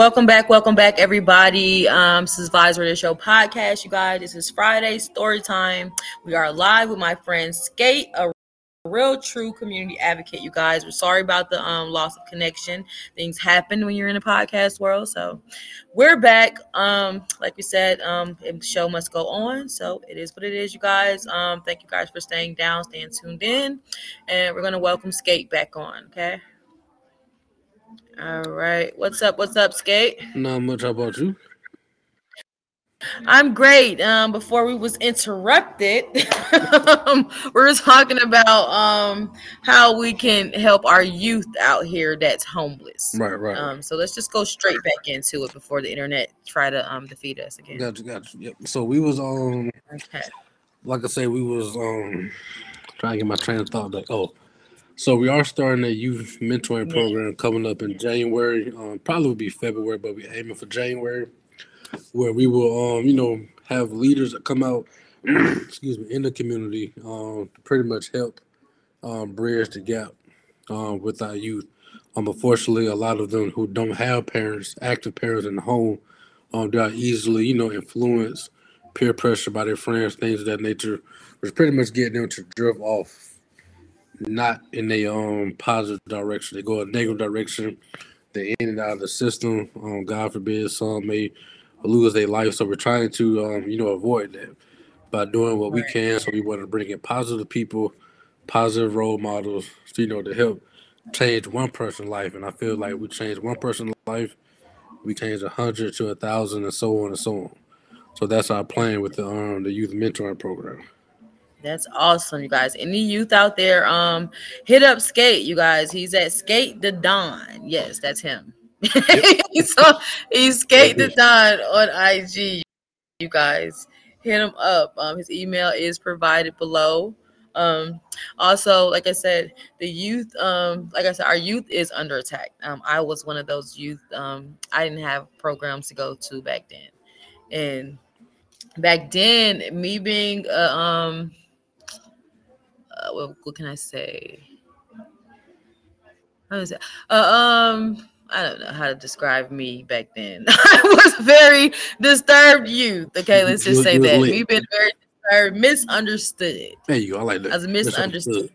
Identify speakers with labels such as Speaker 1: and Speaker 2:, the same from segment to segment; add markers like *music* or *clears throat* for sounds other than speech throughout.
Speaker 1: Welcome back, welcome back, everybody. Um, this is Visor the Show podcast, you guys. This is Friday story time. We are live with my friend Skate, a real true community advocate. You guys, we're sorry about the um, loss of connection. Things happen when you're in the podcast world, so we're back. Um, like we said, um, the show must go on, so it is what it is, you guys. Um, thank you guys for staying down, staying tuned in, and we're gonna welcome Skate back on. Okay. All right. What's up? What's up, Skate?
Speaker 2: Not much. How about you?
Speaker 1: I'm great. Um, before we was interrupted, *laughs* um, we were talking about um how we can help our youth out here that's homeless.
Speaker 2: Right, right.
Speaker 1: Um, so let's just go straight back into it before the internet try to um defeat us again.
Speaker 2: Gotcha, gotcha. Yep. So we was um,
Speaker 1: Okay.
Speaker 2: like I say, we was um, trying to get my train of thought. Like, oh, so we are starting a youth mentoring program coming up in January. Um, probably will be February, but we're aiming for January, where we will um, you know, have leaders that come out, *clears throat* excuse me, in the community, um, to pretty much help um bridge the gap um with our youth. Um, unfortunately, a lot of them who don't have parents, active parents in the home, um, they are easily, you know, influenced, peer pressure by their friends, things of that nature, which pretty much get them to drift off, not in a um positive direction. They go a negative direction. They in and out of the system. Um, God forbid, some may lose their life. So we're trying to, um, you know, avoid that by doing what we can. So we want to bring in positive people, positive role models, you know, to help change one person's life. And I feel like we change one person's life, we change a hundred to a thousand, and so on and so on. So that's our plan with the um the youth mentoring program.
Speaker 1: That's awesome, you guys. Any youth out there, um, hit up Skate, you guys. He's at Skate the Don. Yes, that's him. so *laughs* he's Skate the Don on IG. You guys hit him up. Um, his email is provided below. Um, also, like I said, the youth, um, like I said, our youth is under attack. Um, I was one of those youth. Um, I didn't have programs to go to back then, and back then, me being a um what, what can I say? How is it? Uh, um, I don't know how to describe me back then. *laughs* I was very disturbed youth. Okay, let's just say that we've been very disturbed, misunderstood.
Speaker 2: There you go. I like that.
Speaker 1: I was misunderstood.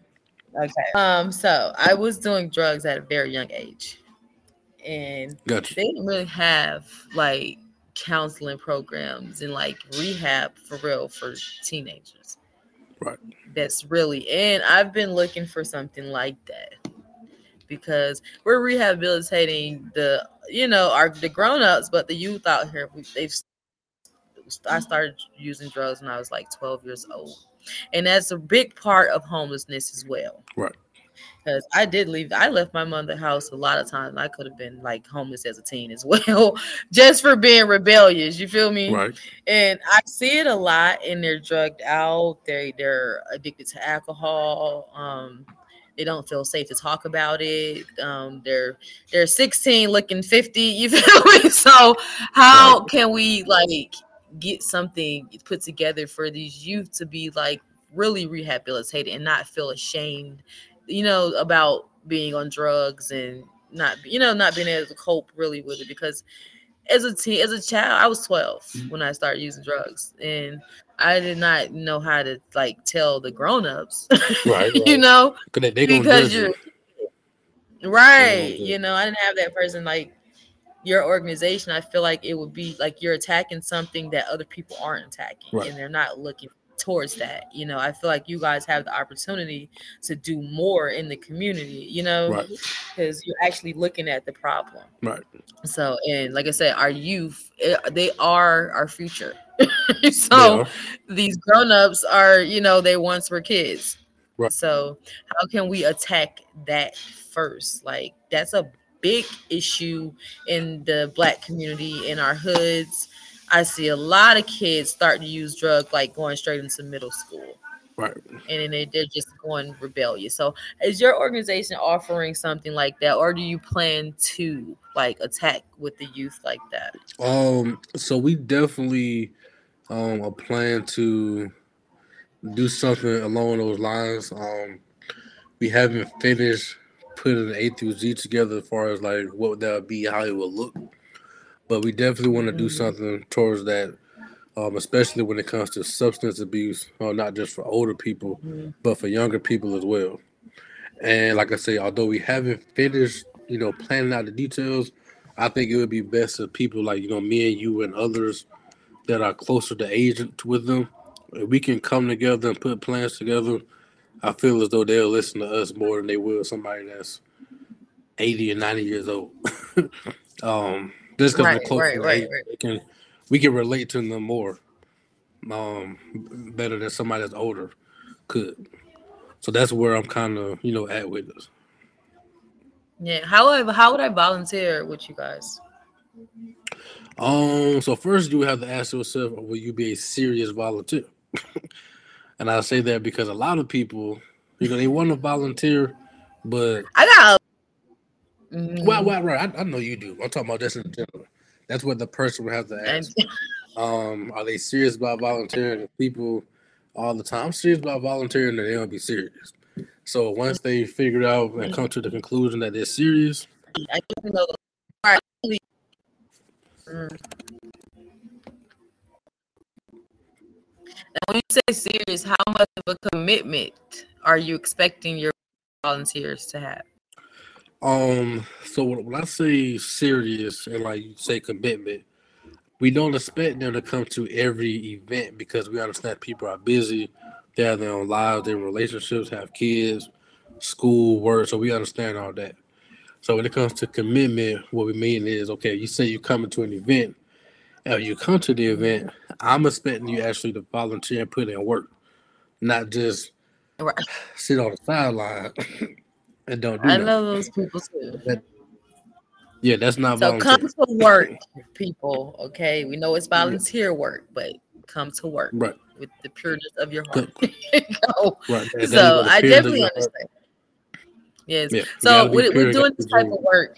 Speaker 1: Okay. Um, so I was doing drugs at a very young age, and
Speaker 2: Gotcha.
Speaker 1: they didn't really have like counseling programs and like rehab for real for teenagers.
Speaker 2: Right.
Speaker 1: That's really and I've been looking for something like that because we're rehabilitating the you know our the grown-ups but the youth out here we, they've I started using drugs when I was like 12 years old. And that's a big part of homelessness as well.
Speaker 2: Right.
Speaker 1: Because I did leave, I left my mother house a lot of times. I could have been like homeless as a teen as *laughs* well, just for being rebellious. You feel me?
Speaker 2: Right.
Speaker 1: And I see it a lot, and they're drugged out. They they're addicted to alcohol. Um, they don't feel safe to talk about it. Um, they're they're 16, looking 50. *laughs* You feel me? So how
Speaker 2: Right.
Speaker 1: can we like get something put together for these youth to be like really rehabilitated and not feel ashamed, you know, about being on drugs and not you know not being able to cope really with it because as a teen, as a child, I was 12
Speaker 2: Mhm.
Speaker 1: when I started using drugs, and I did not know how to like tell the grown-ups,
Speaker 2: Right, *laughs*
Speaker 1: you know,
Speaker 2: they, they
Speaker 1: because you're right. You know, I didn't have that person like your organization. I feel like it would be like you're attacking something that other people aren't attacking,
Speaker 2: Right.
Speaker 1: and they're not looking towards that. You know, I feel like you guys have the opportunity to do more in the community. You know,
Speaker 2: Right.
Speaker 1: because you're actually looking at the problem.
Speaker 2: Right.
Speaker 1: So, and like I said, our youth, eh, they are our future. *laughs* So,
Speaker 2: are.
Speaker 1: these grown-ups are, you know, they once were kids.
Speaker 2: Right.
Speaker 1: So, how can we attack that first? Like, that's a big issue in the black community, in our hoods. I see a lot of kids starting to use drugs, like going straight into middle school
Speaker 2: Right.
Speaker 1: and then they, they're just going rebellious. So, is your organization offering something like that, or do you plan to like attack with the youth like that?
Speaker 2: Um, so we definitely um are plan to do something along those lines. Um, we haven't finished putting the A through Z together as far as like what that would be, how it would look. But we definitely want to do
Speaker 1: Mhm.
Speaker 2: something towards that, um, especially when it comes to substance abuse, or not just for older people,
Speaker 1: Mhm.
Speaker 2: but for younger people as well. And like I say, although we haven't finished, you know, planning out the details, I think it would be best if people like you know me and you and others that are closer to age with them, if we can come together and put plans together. I feel as though they'll listen to us more than they will somebody that's eighty or ninety years old. *laughs* um, just because
Speaker 1: Right,
Speaker 2: we're closer
Speaker 1: right, right, right.
Speaker 2: we can we can relate to them more, um, better than somebody that's older could. So that's where I'm kind of you know at with this.
Speaker 1: Yeah. However, how would I volunteer with you guys?
Speaker 2: Um, so first you have to ask yourself, will you be a serious volunteer? *laughs* and I say that because a lot of people, you know, they want to volunteer, but
Speaker 1: I got.
Speaker 2: Well, well, right, I, I know you do. I'm talking about just in general. That's what the person would have to ask. Um, are they serious about volunteering? And people all the time, I'm serious about volunteering, and they don't be serious. So once they figure out and come to the conclusion that they're serious,
Speaker 1: I just know. Right. Mm. Now, when you say serious, how much of a commitment are you expecting your volunteers to have?
Speaker 2: Um, so when I say serious and like you say commitment, we don't expect them to come to every event because we understand people are busy, they have their own lives, their relationships, have kids, school, work. So we understand all that. So when it comes to commitment, what we mean is okay, you say you're coming to an event, and you come to the event, I'm expecting you actually to volunteer and put in work, not just
Speaker 1: Right.
Speaker 2: sit on the sideline *laughs* and don't do
Speaker 1: I
Speaker 2: nothing.
Speaker 1: know those people too.
Speaker 2: Yeah, that's not
Speaker 1: So
Speaker 2: volunteer.
Speaker 1: come to work, *laughs* people. Okay, we know it's volunteer work, but come to work
Speaker 2: Right,
Speaker 1: with the pureness of your
Speaker 2: Good.
Speaker 1: heart. *laughs* Go.
Speaker 2: right. And that is
Speaker 1: So I definitely
Speaker 2: your
Speaker 1: understand. Yes.
Speaker 2: Yeah,
Speaker 1: So
Speaker 2: gotta be
Speaker 1: with,
Speaker 2: pure,
Speaker 1: with doing this type of work,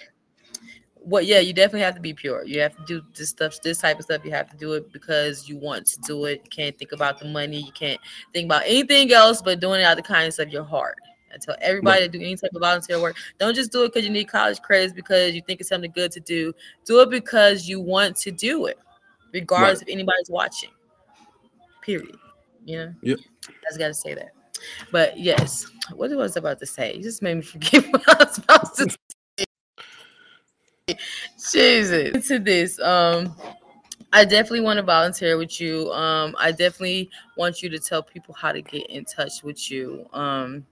Speaker 1: what? Yeah, you definitely have to be pure. You have to do this stuff, this type of stuff. You have to do it because you want to do it. You can't think about the money. You can't think about anything else but doing it out of the kindness of your heart. I tell everybody to do any type of volunteer work. Don't just do it because you need college credits because you think it's something good to do. Do it because you want to do it, regardless if anybody's watching. Period. You know.
Speaker 2: Yep.
Speaker 1: I just gotta say that. But yes, what was I about to say? You just made me forget *laughs* what I was supposed to say. Jesus. Into this. Um I definitely want to volunteer with you. Um, I definitely want you to tell people how to get in touch with you. Um,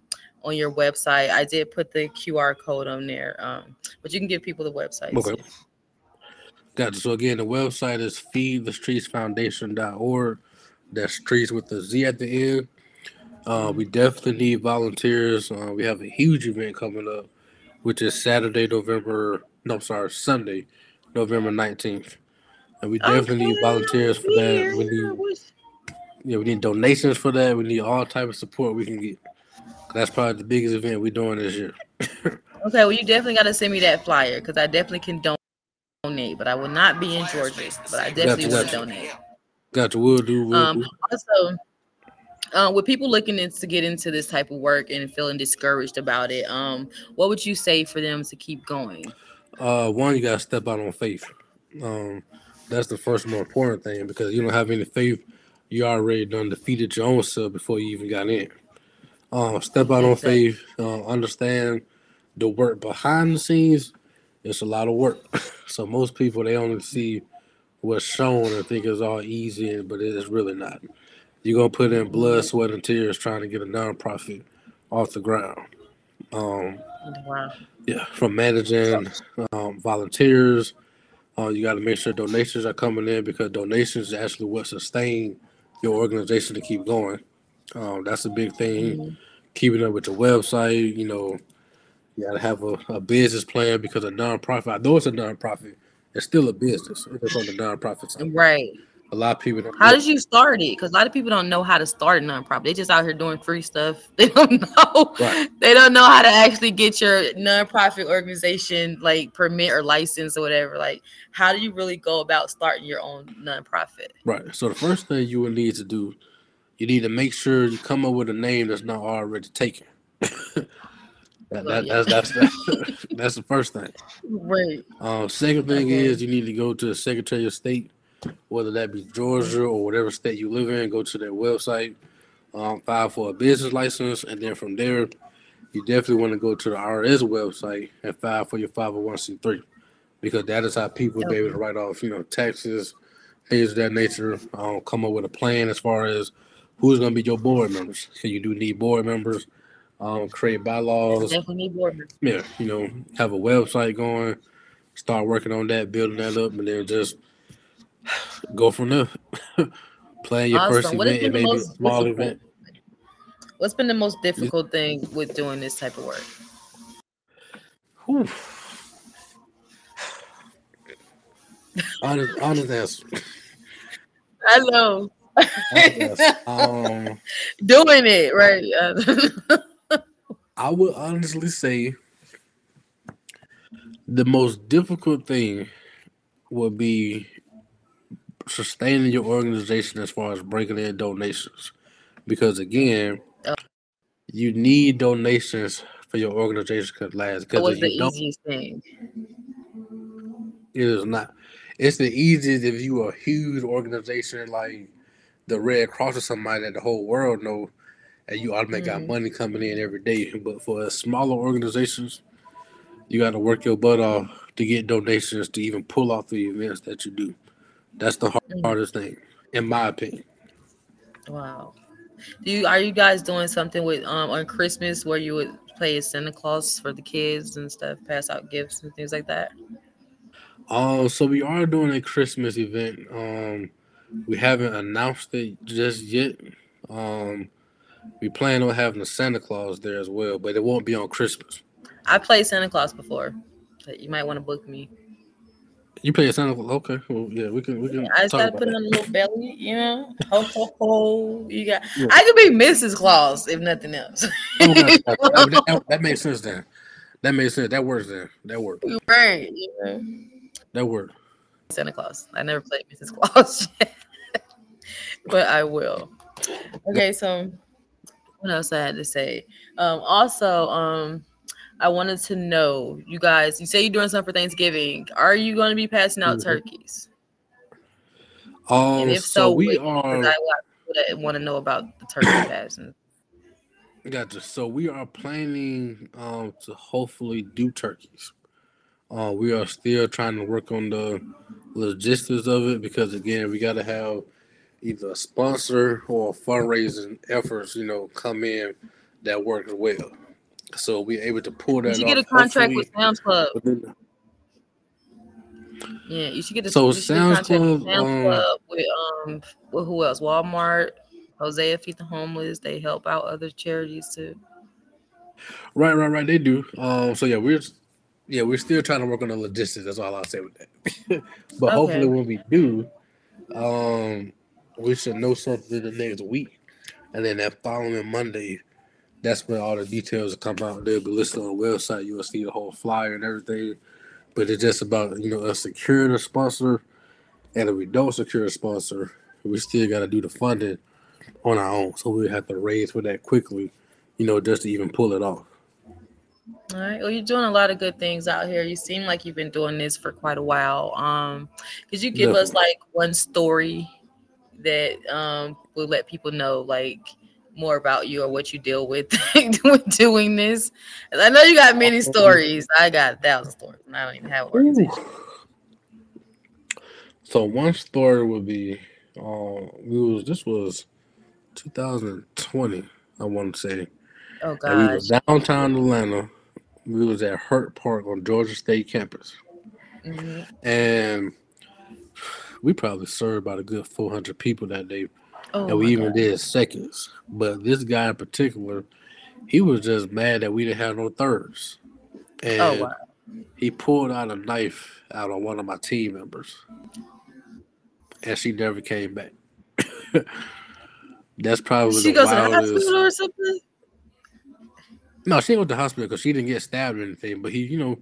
Speaker 1: on your website. I did put the QR code on there. Um, but you can give people the website.
Speaker 2: Okay. Gotcha. So again, the website is feedthestreetzfoundation.org. That's streets with the Z at the end. Uh, we definitely need volunteers. Uh, we have a huge event coming up, which is Saturday, November. No, sorry, Sunday, November nineteenth. And we definitely need volunteers for that. We need, yeah, we need donations for that. We need all type of support we can get. That's probably the biggest event we're doing this year. *laughs*
Speaker 1: Okay, well, you definitely got to send me that flyer because I definitely can don- donate, but I will not be in Georgia. But I definitely
Speaker 2: will
Speaker 1: donate.
Speaker 2: Got We'll do. We'll
Speaker 1: Um,
Speaker 2: do.
Speaker 1: also, uh, with people looking in, to get into this type of work and feeling discouraged about it, um, what would you say for them to keep going?
Speaker 2: Uh, one, you gotta step out on faith. Um, that's the first more important thing because you don't have any faith, you already done defeated your own self before you even got in. Um, step out on faith. Uh, understand the work behind the scenes. It's a lot of work. *laughs* so most people they only see what's shown and think it's all easy, but it is really not. You're gonna put in blood, sweat, and tears trying to get a nonprofit off the ground. Um,
Speaker 1: Wow.
Speaker 2: yeah, from managing um, volunteers. Uh, you got to make sure donations are coming in because donations is actually what sustain your organization to keep going. Um, that's a big thing.
Speaker 1: Mhm.
Speaker 2: Keeping up with the website, you know, you got to have a, a business plan because a nonprofit, I know it's a nonprofit, it's still a business. It's on the nonprofit side.
Speaker 1: Right.
Speaker 2: A lot of people don't.
Speaker 1: How
Speaker 2: know.
Speaker 1: did you start it? Because a lot of people don't know how to start a nonprofit. They just out here doing free stuff. *laughs* They don't know.
Speaker 2: Right.
Speaker 1: They don't know how to actually get your nonprofit organization like permit or license or whatever. Like, how do you really go about starting your own nonprofit?
Speaker 2: Right. So the first thing you will need to do, you need to make sure you come up with a name that's not already taken. *laughs* that That, that, that's that's that's, *laughs* that's the first thing.
Speaker 1: Right.
Speaker 2: Um, second thing
Speaker 1: Okay.
Speaker 2: is you need to go to the Secretary of State, whether that be Georgia or whatever state you live in. Go to their website, um, file for a business license, and then from there, you definitely want to go to the IRS website and file for your 501c3 because that is how people will be able to write off, you know, taxes, things of that nature. Um, come up with a plan as far as who's going to be your board members. So you do need board members. Um, create bylaws.
Speaker 1: Definitely need board members.
Speaker 2: Yeah, you know, have a website going, start working on that, building that up, and then just go from there. *laughs* Plan your first
Speaker 1: Awesome. What
Speaker 2: event.
Speaker 1: been
Speaker 2: It
Speaker 1: the
Speaker 2: may be a small event.
Speaker 1: What's been the most difficult thing with doing this type of work?
Speaker 2: Whew. Honest, honest answer. *laughs*
Speaker 1: I know. *laughs*
Speaker 2: Um,
Speaker 1: doing it right. *laughs*
Speaker 2: I would honestly say the most difficult thing would be sustaining your organization as far as breaking in donations. Because again,
Speaker 1: Oh.
Speaker 2: you need donations for your organization to last. Because
Speaker 1: was the easiest thing.
Speaker 2: it is not. It's the easiest if you are a huge organization like the Red Cross or somebody that the whole world know, and you automatically got
Speaker 1: Mhm.
Speaker 2: money coming in every day. But for smaller organizations, you got to work your butt off to get donations to even pull off the events that you do. That's the hard,
Speaker 1: Mhm.
Speaker 2: hardest thing, in my opinion.
Speaker 1: Wow. Do you are you guys doing something with um on Christmas where you would play as Santa Claus for the kids and stuff, pass out gifts and things like that?
Speaker 2: Um, so we are doing a Christmas event. Um, we haven't announced it just yet. Um, we plan on having a Santa Claus there as well, but it won't be on Christmas.
Speaker 1: I played Santa Claus before. You might want to book me.
Speaker 2: You play a Santa Claus? Okay, well, yeah, we can we can
Speaker 1: I just gotta put on a little belly, you know. Ho ho ho. You got
Speaker 2: Yeah.
Speaker 1: I could be Mrs. Claus if nothing else.
Speaker 2: Oh, *laughs* that, that- that- makes sense then. That makes sense. That works then. That works.
Speaker 1: right. Yeah.
Speaker 2: That works.
Speaker 1: Santa Claus. I never played Mrs. Claus. *laughs* but I will. Okay, so what else I had to say? Um, also, um, I wanted to know, you guys, you say you're doing something for Thanksgiving. Are you going to be passing out
Speaker 2: Mhm.
Speaker 1: turkeys?
Speaker 2: Um,
Speaker 1: And if
Speaker 2: so,
Speaker 1: so,
Speaker 2: we are.
Speaker 1: I got people that want to know about the turkey *coughs* passing.
Speaker 2: Gotcha. So we are planning um to hopefully do turkeys. Uh, we are still trying to work on the logistics of it because again, we got to have either a sponsor or fundraising efforts, you know, come in that works well. So we're able to pull that
Speaker 1: You should get a contract with Sam's Club. Yeah, you should get a
Speaker 2: So
Speaker 1: you should get a
Speaker 2: Sam's
Speaker 1: contract with
Speaker 2: Club,
Speaker 1: Sam's
Speaker 2: um,
Speaker 1: Club with um with who else? Walmart, Hosea Feed the Homeless. They help out other charities too.
Speaker 2: Right, right, right. They do. Um, so yeah, we're yeah, we're still trying to work on the logistics. That's all I'll say with that. *laughs* but hopefully, when we do, um, we should know something the next week, and then that following Monday, that's when all the details will come out. They'll be listed on the website. You'll see the whole flyer and everything. But it's just about you know us securing a sponsor, and if we don't secure a sponsor, we still got to do the funding on our own. So we have to raise for that quickly, you know, just to even pull it off.
Speaker 1: All right. Well, you're doing a lot of good things out here. You seem like you've been doing this for quite a while. Um, could you give us like one story that um will let people know like more about you or what you deal with *laughs* with doing this? I know you got many
Speaker 2: Um,
Speaker 1: stories. I got a thousand stories. and I don't even have organization.
Speaker 2: So one story would be, uh, we was this was 2020, I want to say,
Speaker 1: Oh
Speaker 2: and we was downtown Atlanta. We was at Hurt Park on Georgia State campus,
Speaker 1: Mhm.
Speaker 2: and we probably served about a good 400 people that day,
Speaker 1: Oh
Speaker 2: and we even
Speaker 1: God.
Speaker 2: did seconds. But this guy in particular, he was just mad that we didn't have no thirds, oh, and
Speaker 1: Oh wow.
Speaker 2: he pulled out a knife out on one of my team members, and she never came back. *laughs* That's probably
Speaker 1: She
Speaker 2: the
Speaker 1: goes to the hospital or something?
Speaker 2: No, she went to the hospital because she didn't get stabbed or anything. But he, you know,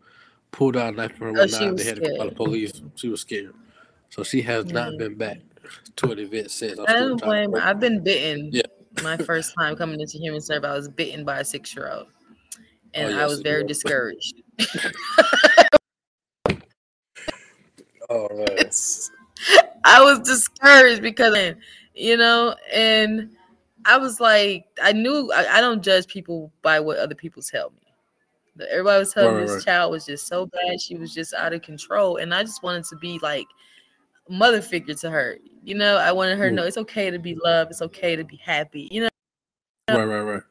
Speaker 2: pulled out a knife from her.
Speaker 1: Oh,
Speaker 2: one
Speaker 1: she
Speaker 2: night.
Speaker 1: was
Speaker 2: They had to call the police. She was scared, so she has not
Speaker 1: Mm.
Speaker 2: been back to an event since. I'm
Speaker 1: I do
Speaker 2: not
Speaker 1: blame her. I've been bitten.
Speaker 2: Yeah.
Speaker 1: My first time coming into human service, I was bitten by a six year old. and
Speaker 2: Oh,
Speaker 1: I was very *laughs* discouraged.
Speaker 2: Oh man. *laughs*
Speaker 1: I was discouraged because, you know, and I was like, I knew I, I don't judge people by what other people tell me. Everybody was telling
Speaker 2: Right,
Speaker 1: this
Speaker 2: right.
Speaker 1: child was just so bad. She was just out of control. And I just wanted to be like mother figure to her. You know, I wanted her to
Speaker 2: Mm.
Speaker 1: know it's okay to be loved. It's okay to be happy. You know,
Speaker 2: Right, right, right.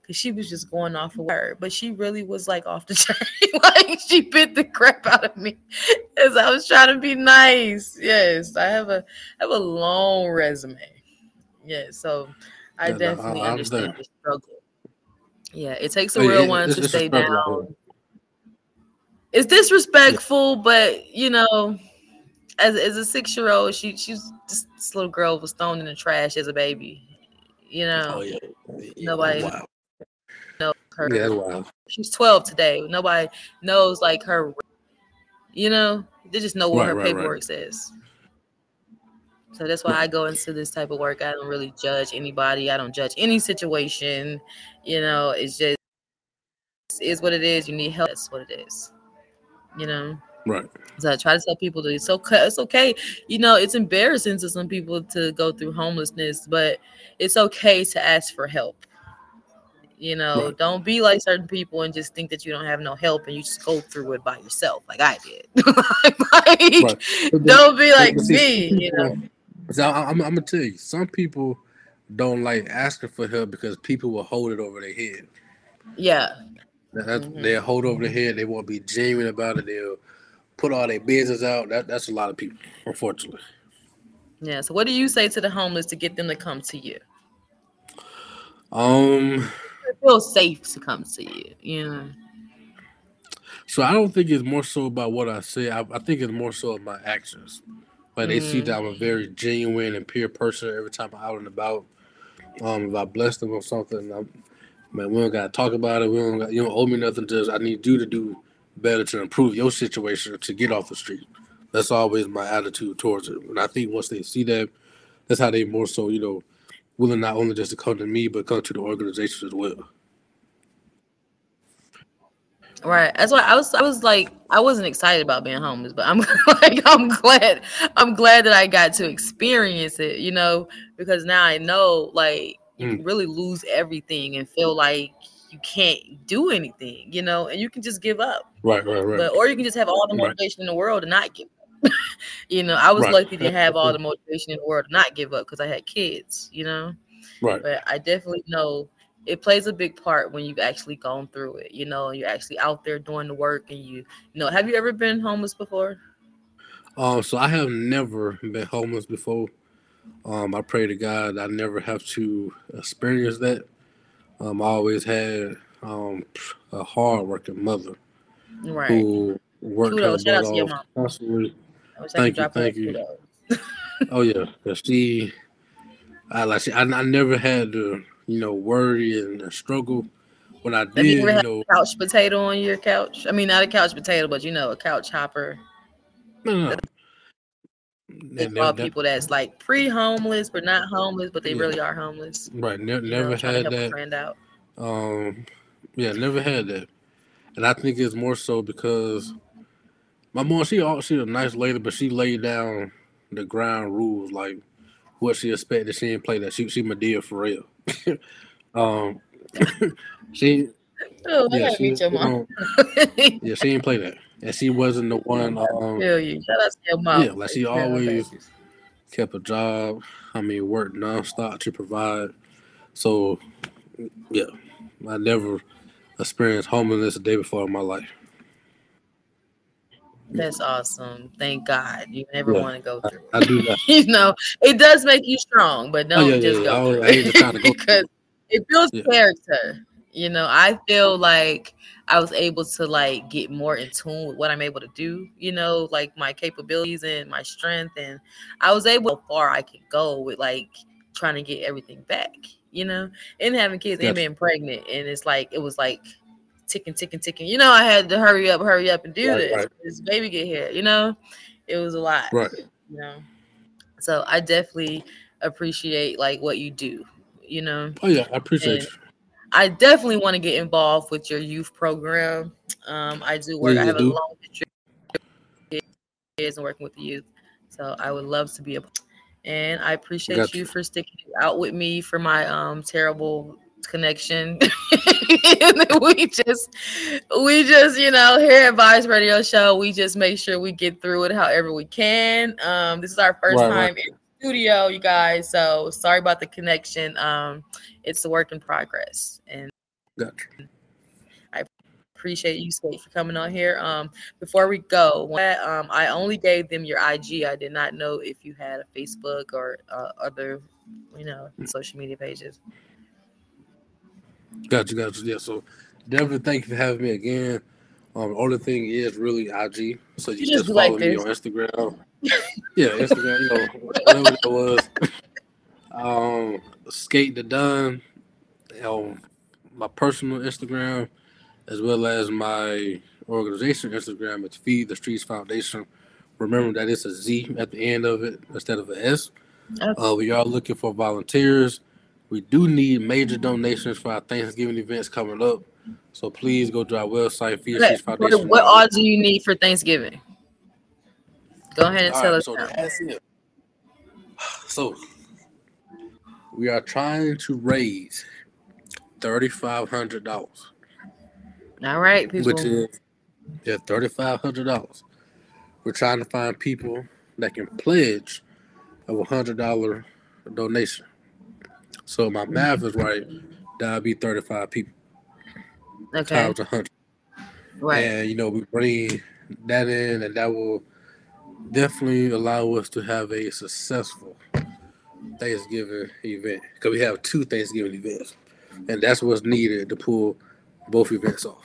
Speaker 1: because she was just going off of her. But she really was like off the *laughs* chain. like she bit the crap out of me as I was trying to be nice. Yes, I have a I have a long resume. Yeah, so I
Speaker 2: Yeah,
Speaker 1: definitely
Speaker 2: I-
Speaker 1: understand the struggle. Yeah, it takes a real
Speaker 2: it-
Speaker 1: one to stay down. It's disrespectful, but you know, as as a six year old, she she's just this little girl was thrown in the trash as a baby. You know,
Speaker 2: Oh yeah. yeah
Speaker 1: Nobody-
Speaker 2: that's wild.
Speaker 1: know her.
Speaker 2: Yeah, wild.
Speaker 1: She's 12 today. Nobody knows like her, you know, they just know what
Speaker 2: Right,
Speaker 1: her
Speaker 2: right, right.
Speaker 1: paperwork says. So that's why I go into this type of work. I don't really judge anybody. I don't judge any situation. You know, it's just it is what it is. You need help. That's what it is. You know.
Speaker 2: Right.
Speaker 1: So I try to tell people that it's okay. It's okay. You know, it's embarrassing to some people to go through homelessness, but it's okay to ask for help. You know,
Speaker 2: Right.
Speaker 1: don't be like certain people and just think that you don't have no help and you just go through it by yourself, like I did. *laughs* like,
Speaker 2: Right. Then-
Speaker 1: don't be like
Speaker 2: see,
Speaker 1: me. You know,
Speaker 2: So I, I'm, I'm gonna tell you, some people don't like asking for help because people will hold it over their head.
Speaker 1: yeah,
Speaker 2: That,
Speaker 1: Mhm.
Speaker 2: They'll hold over their head. They won't be genuine about it. They'll put all their business out. That that's a lot of people, unfortunately.
Speaker 1: yeah. So, what do you say to the homeless to get them to come to you?
Speaker 2: Um.
Speaker 1: feel safe to come to you. Yeah.
Speaker 2: So I don't think it's more so about what I say. I, I think it's more so of my actions. Like they see
Speaker 1: Mm.
Speaker 2: that I'm a very genuine and pure person every time I'm out and about. Um, if I bless them or something, I'm, man, we don't gotta talk about it. We don't got, you don't owe me nothing. Just I need you to do better to improve your situation to get off the street. That's always my attitude towards it. And I think once they see that, that's how they more so you know willing not only just to come to me but come to the organization as well.
Speaker 1: Right. That's why I was I was like I wasn't excited about being homeless, but I'm *laughs* like I'm glad I'm glad that I got to experience it, you know, because now I know like you
Speaker 2: Mm.
Speaker 1: can really lose everything and feel like you can't do anything, you know, and you can just give up.
Speaker 2: Right, right, right.
Speaker 1: But or you can just have all the
Speaker 2: Right.
Speaker 1: motivation in the world and not give up. *laughs* you know, I was
Speaker 2: Right.
Speaker 1: lucky to have all the motivation in the world to not give up because I had kids, you know
Speaker 2: right.
Speaker 1: but I definitely know it plays a big part when you've actually gone through it. You know, you're actually out there doing the work, and you, you know, have you ever been homeless before?
Speaker 2: Um, so I have never been homeless before. Um, I pray to God I never have to experience that. Um, I always had um a hard working mother
Speaker 1: Right.
Speaker 2: who worked
Speaker 1: Kudos.
Speaker 2: her butt
Speaker 1: your
Speaker 2: off
Speaker 1: mom.
Speaker 2: constantly. Thank you, thank you. Oh yeah, she, I like she, I, I never had to you know worry and struggle. When I
Speaker 1: Have
Speaker 2: did,
Speaker 1: you
Speaker 2: you know,
Speaker 1: a couch potato on your couch? I mean, not a couch potato, but you know, a couch hopper.
Speaker 2: no, no.
Speaker 1: They
Speaker 2: Ne-
Speaker 1: call
Speaker 2: ne- ne-
Speaker 1: people that's like pre-homeless but not homeless, but they
Speaker 2: Yeah.
Speaker 1: really are homeless.
Speaker 2: right, ne- never
Speaker 1: know,
Speaker 2: had that.
Speaker 1: friend out.
Speaker 2: Um, yeah, never had that, and I think it's more so because my mom, she all she a nice lady, but she laid down the ground rules like what she expected. She didn't play that. She she Madea for real. *laughs* um, *laughs* she
Speaker 1: Oh,
Speaker 2: yeah she
Speaker 1: your
Speaker 2: you
Speaker 1: mom.
Speaker 2: know, *laughs* yeah she didn't play that, and she wasn't the one. Um,
Speaker 1: Feel you. Shout your mom.
Speaker 2: Yeah, like she always- kept a job. I mean, worked nonstop to provide. So, yeah, I never experienced homelessness a day before in my life.
Speaker 1: That's awesome. Thank God. You never
Speaker 2: Yeah.
Speaker 1: want to go through
Speaker 2: I
Speaker 1: it.
Speaker 2: do that. *laughs*
Speaker 1: you know, it does make you strong, but don't
Speaker 2: Oh, yeah,
Speaker 1: just
Speaker 2: yeah.
Speaker 1: go
Speaker 2: I
Speaker 1: through
Speaker 2: I just to go *laughs* through
Speaker 1: because it builds character. You know, I feel like I was able to like get more in tune with what I'm able to do. You know, like my capabilities and my strength, and I was able how far I could go with like trying to get everything back. You know, and having kids and being pregnant, and it's like it was like ticking, ticking, ticking. You know, I had to hurry up, hurry up, and do
Speaker 2: Right,
Speaker 1: this.
Speaker 2: right.
Speaker 1: This baby get here. You know, it was a lot.
Speaker 2: Right.
Speaker 1: You know, so I definitely appreciate like what you do. You know,
Speaker 2: Oh yeah, I appreciate
Speaker 1: And-
Speaker 2: you.
Speaker 1: I definitely want to get involved with your youth program. Um, I do work.
Speaker 2: Yeah,
Speaker 1: I have a long history of kids and working with the youth, so I would love to be able. And I appreciate
Speaker 2: Gotcha.
Speaker 1: you for sticking out with me for my um terrible connection. *laughs* we just, we just, you know, here at Vybez Radio Show, we just make sure we get through it however we can. Um, this is our first
Speaker 2: Right,
Speaker 1: time
Speaker 2: right.
Speaker 1: Studio, you guys. So sorry about the connection. Um, it's a work in progress, and
Speaker 2: Gotcha.
Speaker 1: I appreciate you, Skate, for coming on here. Um, before we go, um, I only gave them your IG. I did not know if you had a Facebook or uh, other, you know, social media pages.
Speaker 2: Gotcha, gotcha. Yeah, so definitely thank you for having me again. Um, only thing is really IG, so you,
Speaker 1: You
Speaker 2: just
Speaker 1: just like
Speaker 2: follow me
Speaker 1: this.
Speaker 2: on Instagram. Yeah, Instagram, you know, whatever that was. Um, skate the Don on my personal Instagram, as well as my organization Instagram. It's Feed the Streetz Foundation. Remember that it's a Z at the end of it instead of an S.
Speaker 1: Okay.
Speaker 2: Uh, we are looking for volunteers. We do need major donations for our Thanksgiving events coming up. So please go to our website, Feed the Streetz Foundation.
Speaker 1: What, odds do you need for Thanksgiving? Go ahead and
Speaker 2: All
Speaker 1: tell
Speaker 2: right,
Speaker 1: us.
Speaker 2: so
Speaker 1: now.
Speaker 2: that's it. *sighs* So we are trying to raise thirty five hundred dollars,
Speaker 1: All right, people.
Speaker 2: which is yeah thirty five hundred dollars. We're trying to find people that can pledge of a hundred dollar donation. So my math is right. That'll be thirty five people
Speaker 1: okay,
Speaker 2: times hundred.
Speaker 1: right.
Speaker 2: And you know, we bring that in, and that will definitely allow us to have a successful Thanksgiving event because we have two Thanksgiving events, and that's what's needed to pull both events off.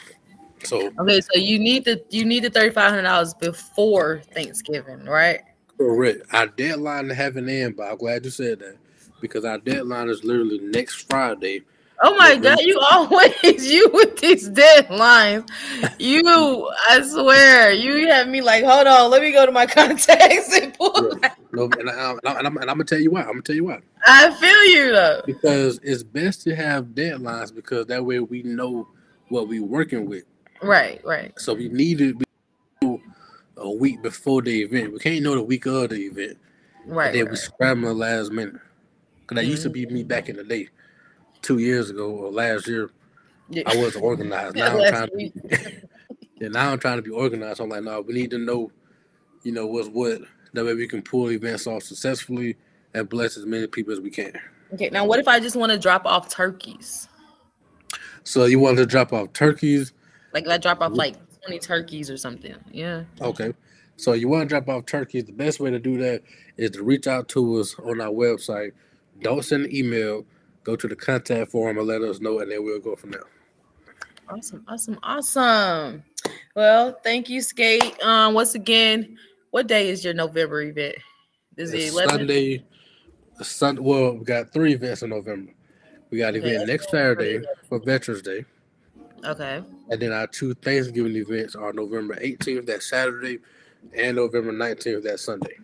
Speaker 2: So,
Speaker 1: Okay, so you need the you need the thirty five hundred dollars before Thanksgiving, right?
Speaker 2: correct. Our deadline to have it in, but I'm glad you said that because our deadline is literally next Friday.
Speaker 1: Oh my god, you always *laughs* you with these deadlines. You, I swear, you have me like, hold on, let me go to my *laughs* contacts and pull.
Speaker 2: Yeah. *laughs* No, and, I, and, I, and, I'm, and I'm gonna tell you why. I'm gonna tell you why.
Speaker 1: I feel you though.
Speaker 2: Because it's best to have deadlines because that way we know what we're working with.
Speaker 1: Right, right,
Speaker 2: So we need needed a week before the event. We can't know the week of the event.
Speaker 1: right.
Speaker 2: and then we
Speaker 1: right.
Speaker 2: scramble last minute. Cause that used to mm-hmm. be me back in the day, two years ago or last year.
Speaker 1: Yeah.
Speaker 2: I wasn't organized. *laughs* Now I'm trying to be. *laughs* yeah, now I'm trying to be organized. I'm like, no, we need to know, you know, what's what. That way we can pull events off successfully and bless as many people as we can.
Speaker 1: Okay, now what if I just want to drop off turkeys?
Speaker 2: So you want to drop off turkeys?
Speaker 1: Like if I drop off like twenty turkeys or something. Yeah.
Speaker 2: Okay. So you want to drop off turkeys? The best way to do that is to reach out to us on our website. Don't send an email. Go to the contact form and let us know, and then we'll go from there.
Speaker 1: Awesome, awesome, awesome. Well, thank you, Skate. Um, once again, what day is your November event? Is it
Speaker 2: It's
Speaker 1: 11?
Speaker 2: Sunday. Sun. Well, we got three events in November. We got an
Speaker 1: Okay,
Speaker 2: event next Saturday for Veterans Day,
Speaker 1: Okay.
Speaker 2: and then our two Thanksgiving events are November 18th, that Saturday, and November 19th, that Sunday.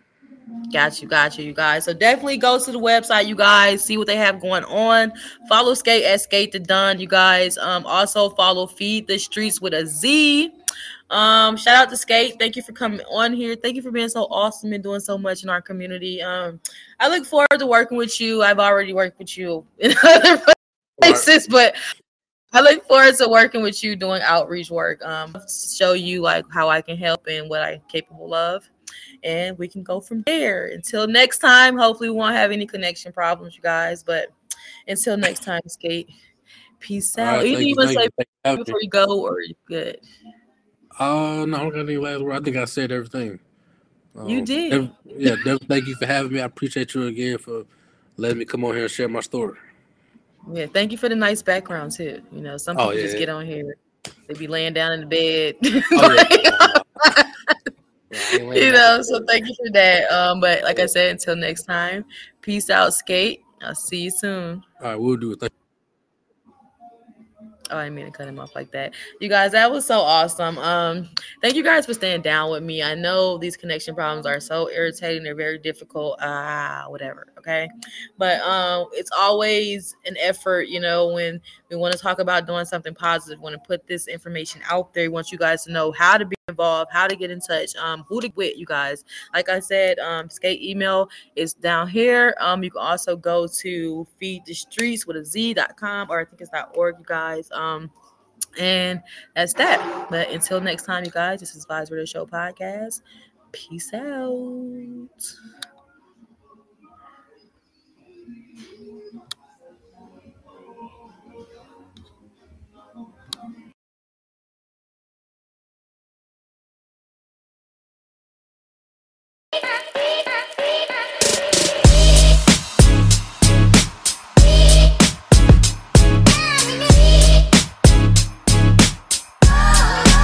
Speaker 1: Got you, got you, you guys. So definitely go to the website, you guys, see what they have going on. Follow Skate at Skate the Don, you guys. Um, also follow Feed the Streetz with a Z. Um, shout out to Skate. Thank you for coming on here. Thank you for being so awesome and doing so much in our community. Um, I look forward to working with you. I've already worked with you *laughs* in other places, but I look forward to working with you doing outreach work. Um, show you like how I can help and what I'm capable of and we can go from there. Until next time, hopefully we won't have any connection problems, you guys. But until next time, skate. Peace out.
Speaker 2: right,
Speaker 1: you want to say
Speaker 2: you for having me.
Speaker 1: before you go, or you good?
Speaker 2: Uh, no, I don't got any last word. I think I said everything.
Speaker 1: You
Speaker 2: Um,
Speaker 1: did.
Speaker 2: ev- yeah, definitely thank you for having me. I appreciate you again for letting me come on here and share my story.
Speaker 1: Yeah, thank you for the nice background too. You know, some
Speaker 2: Oh,
Speaker 1: people just
Speaker 2: yeah.
Speaker 1: get on here, they be laying down in the bed. *laughs*
Speaker 2: Oh, yeah. Yeah, I ain't laying
Speaker 1: you know, so thank you for that. Um, but like I said, until next time, peace out, skate. I'll see you soon.
Speaker 2: All right, we'll do it. Thank
Speaker 1: Oh, I didn't mean to cut him off like that. You guys, that was so awesome. Um, thank you guys for staying down with me. I know these connection problems are so irritating, they're very difficult. Ah, whatever. Okay. But um, it's always an effort, you know, when We want to talk about doing something positive. We want to put this information out there. We want you guys to know how to be involved, how to get in touch, um, who to quit, you guys. Like I said, um, skate email is down here. Um, you can also go to feed the streets with a z.com or I think it's dot .org, you guys. Um, and that's that. But until next time, you guys, this is Vybez Radio Show Podcast. Peace out.